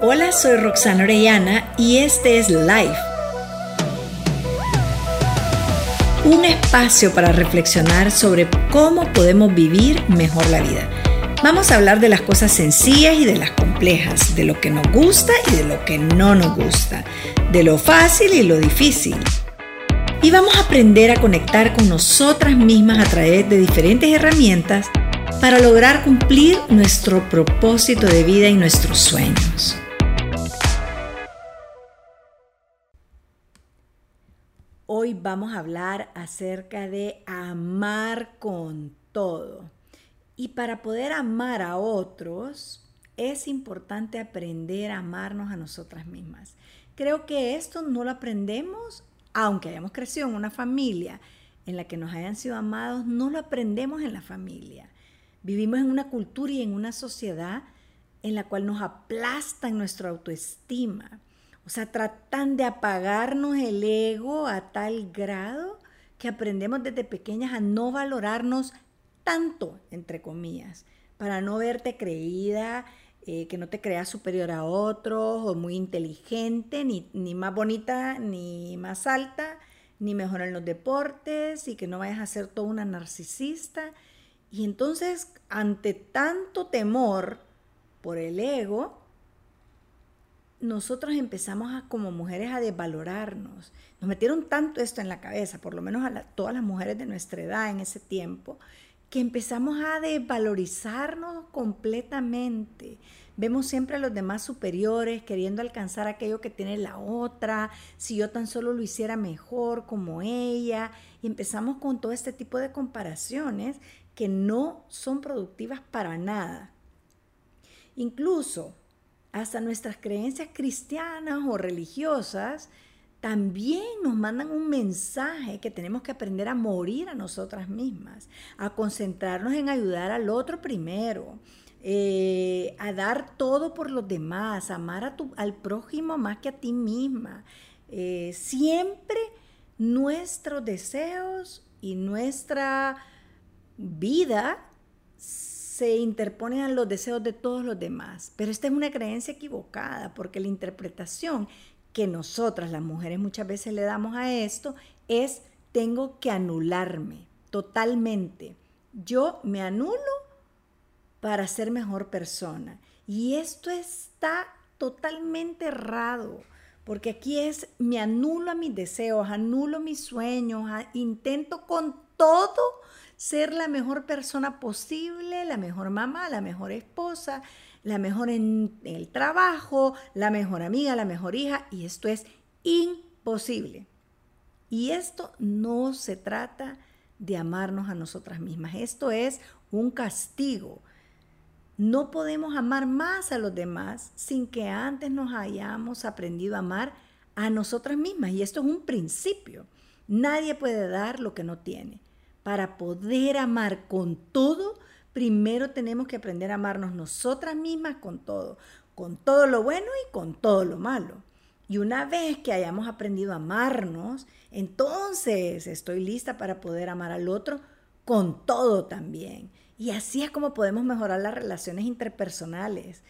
Hola, soy Roxana Orellana y este es Life. Un espacio para reflexionar sobre cómo podemos vivir mejor la vida. Vamos a hablar de las cosas sencillas y de las complejas, de lo que nos gusta y de lo que no nos gusta, de lo fácil y lo difícil. Y vamos a aprender a conectar con nosotras mismas a través de diferentes herramientas para lograr cumplir nuestro propósito de vida y nuestros sueños. Hoy vamos a hablar acerca de amar con todo. Y para poder amar a otros, es importante aprender a amarnos a nosotras mismas. Creo que esto no lo aprendemos, aunque hayamos crecido en una familia en la que nos hayan sido amados, no lo aprendemos en la familia. Vivimos en una cultura y en una sociedad en la cual nos aplastan nuestra autoestima o sea, tratan de apagarnos el ego a tal grado que aprendemos desde pequeñas a no valorarnos tanto, entre comillas, para no verte creída, eh, que no te creas superior a otros o muy inteligente, ni, ni más bonita, ni más alta, ni mejor en los deportes y que no vayas a ser toda una narcisista. Y entonces, ante tanto temor por el ego, nosotros empezamos a, como mujeres a desvalorarnos. Nos metieron tanto esto en la cabeza, por lo menos a todas las mujeres de nuestra edad en ese tiempo, que empezamos a desvalorizarnos completamente. Vemos siempre a los demás superiores queriendo alcanzar aquello que tiene la otra, si yo tan solo lo hiciera mejor como ella, y empezamos con todo este tipo de comparaciones que no son productivas para nada. Incluso hasta nuestras creencias cristianas o religiosas, también nos mandan un mensaje que tenemos que aprender a morir a nosotras mismas, a concentrarnos en ayudar al otro primero, eh, a dar todo por los demás, amar a tu, al prójimo más que a ti misma. Eh, siempre nuestros deseos y nuestra vida se interponen a los deseos de todos los demás. Pero esta es una creencia equivocada, porque la interpretación que nosotras las mujeres muchas veces le damos a esto es tengo que anularme totalmente. Yo me anulo para ser mejor persona. Y esto está totalmente errado, porque aquí es me anulo a mis deseos, anulo mis sueños, intento con todo ser la mejor persona posible, la mejor mamá, la mejor esposa, la mejor en el trabajo, la mejor amiga, la mejor hija, y esto es imposible. Y esto no se trata de amarnos a nosotras mismas, esto es un castigo. No podemos amar más a los demás sin que antes nos hayamos aprendido a amar a nosotras mismas. Y esto es un principio. Nadie puede dar lo que no tiene para poder amar con todo, primero tenemos que aprender a amarnos nosotras mismas con todo, con todo lo bueno y con todo lo malo. Y una vez que hayamos aprendido a amarnos, entonces estoy lista para poder amar al otro con todo también. Y así es como podemos mejorar las relaciones interpersonales.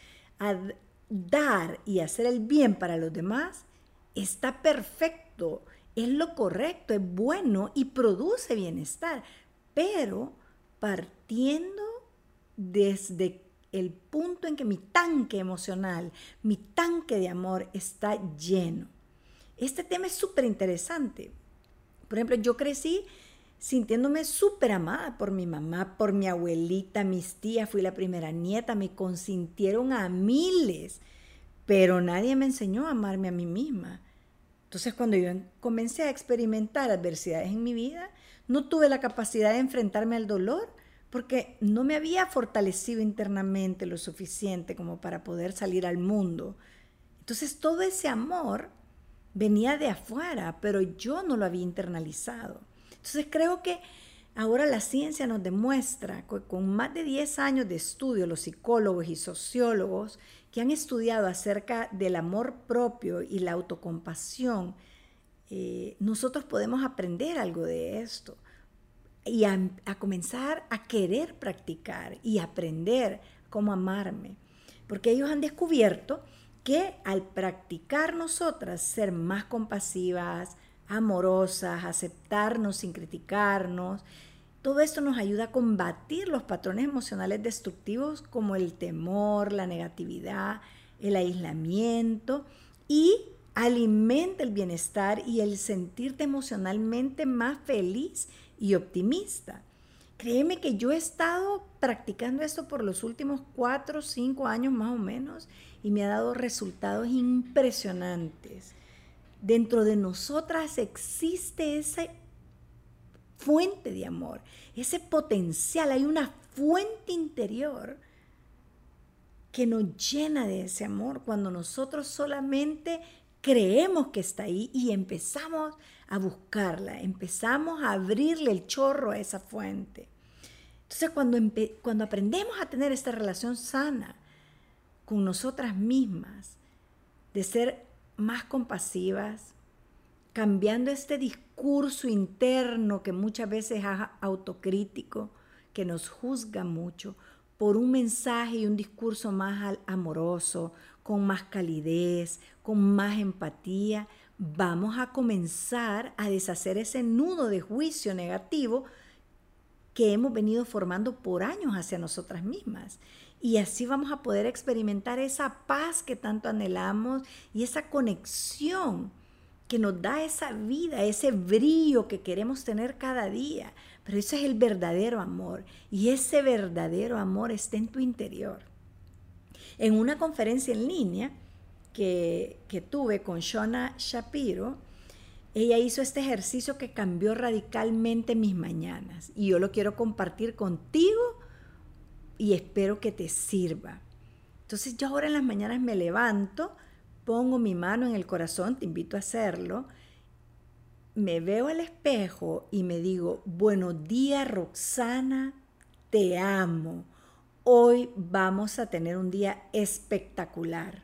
dar y hacer el bien para los demás está perfecto es lo correcto, es bueno y produce bienestar, pero partiendo desde el punto en que mi tanque emocional, mi tanque de amor está lleno. Este tema es súper interesante. Por ejemplo, yo crecí sintiéndome súper amada por mi mamá, por mi abuelita, mis tías, fui la primera nieta, me consintieron a miles, pero nadie me enseñó a amarme a mí misma. Entonces cuando yo comencé a experimentar adversidades en mi vida, no tuve la capacidad de enfrentarme al dolor porque no me había fortalecido internamente lo suficiente como para poder salir al mundo. Entonces todo ese amor venía de afuera, pero yo no lo había internalizado. Entonces creo que ahora la ciencia nos demuestra, con más de 10 años de estudio, los psicólogos y sociólogos, que han estudiado acerca del amor propio y la autocompasión, eh, nosotros podemos aprender algo de esto y a, comenzar a querer practicar y aprender cómo amarme. Porque ellos han descubierto que al practicar nosotras ser más compasivas, amorosas, aceptarnos sin criticarnos, todo esto nos ayuda a combatir los patrones emocionales destructivos como el temor, la negatividad, el aislamiento y alimenta el bienestar y el sentirte emocionalmente más feliz y optimista. Créeme que yo he estado practicando esto por los últimos cuatro o cinco años más o menos y me ha dado resultados impresionantes. Dentro de nosotras existe esa fuente de amor, ese potencial, hay una fuente interior que nos llena de ese amor cuando nosotros solamente creemos que está ahí y empezamos a buscarla, empezamos a abrirle el chorro a esa fuente. Entonces cuando, cuando aprendemos a tener esta relación sana con nosotras mismas, de ser más compasivas, cambiando este discurso interno que muchas veces es autocrítico, que nos juzga mucho, por un mensaje y un discurso más amoroso, con más calidez, con más empatía, vamos a comenzar a deshacer ese nudo de juicio negativo que hemos venido formando por años hacia nosotras mismas. Y así vamos a poder experimentar esa paz que tanto anhelamos y esa conexión que nos da esa vida, ese brillo que queremos tener cada día. Pero ese es el verdadero amor y ese verdadero amor está en tu interior. En una conferencia en línea que, que tuve con Shona Shapiro, ella hizo este ejercicio que cambió radicalmente mis mañanas y yo lo quiero compartir contigo y espero que te sirva. Entonces yo ahora en las mañanas me levanto, pongo mi mano en el corazón, te invito a hacerlo, me veo al espejo y me digo, buenos días Roxana, te amo. Hoy vamos a tener un día espectacular.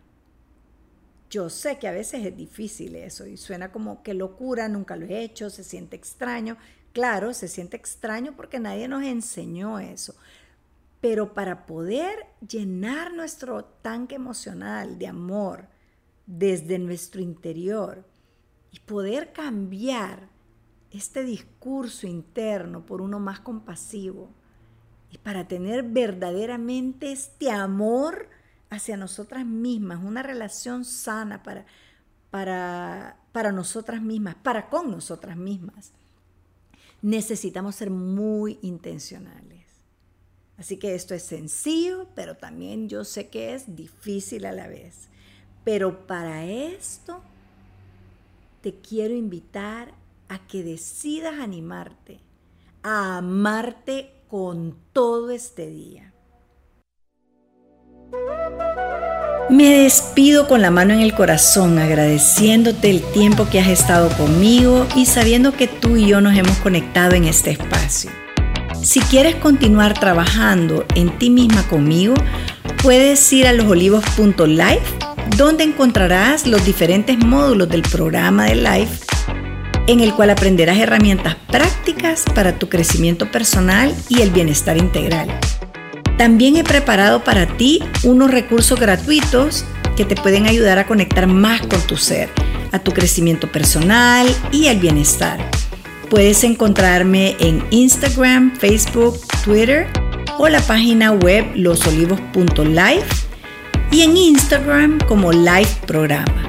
Yo sé que a veces es difícil eso y suena como que locura, nunca lo he hecho, se siente extraño. Claro, se siente extraño porque nadie nos enseñó eso. Pero para poder llenar nuestro tanque emocional de amor desde nuestro interior, y poder cambiar este discurso interno por uno más compasivo y para tener verdaderamente este amor hacia nosotras mismas, una relación sana para, para, para nosotras mismas, para con nosotras mismas, necesitamos ser muy intencionales. Así que esto es sencillo, pero también yo sé que es difícil a la vez. Pero para esto te quiero invitar a que decidas animarte, a amarte con todo este día. Me despido con la mano en el corazón, agradeciéndote el tiempo que has estado conmigo y sabiendo que tú y yo nos hemos conectado en este espacio. Si quieres continuar trabajando en ti misma conmigo, puedes ir a losolivos.life donde encontrarás los diferentes módulos del programa de Life, en el cual aprenderás herramientas prácticas para tu crecimiento personal y el bienestar integral. También he preparado para ti unos recursos gratuitos que te pueden ayudar a conectar más con tu ser, a tu crecimiento personal y al bienestar. Puedes encontrarme en Instagram, Facebook, Twitter o la página web losolivos.life y en Instagram como Live Programa.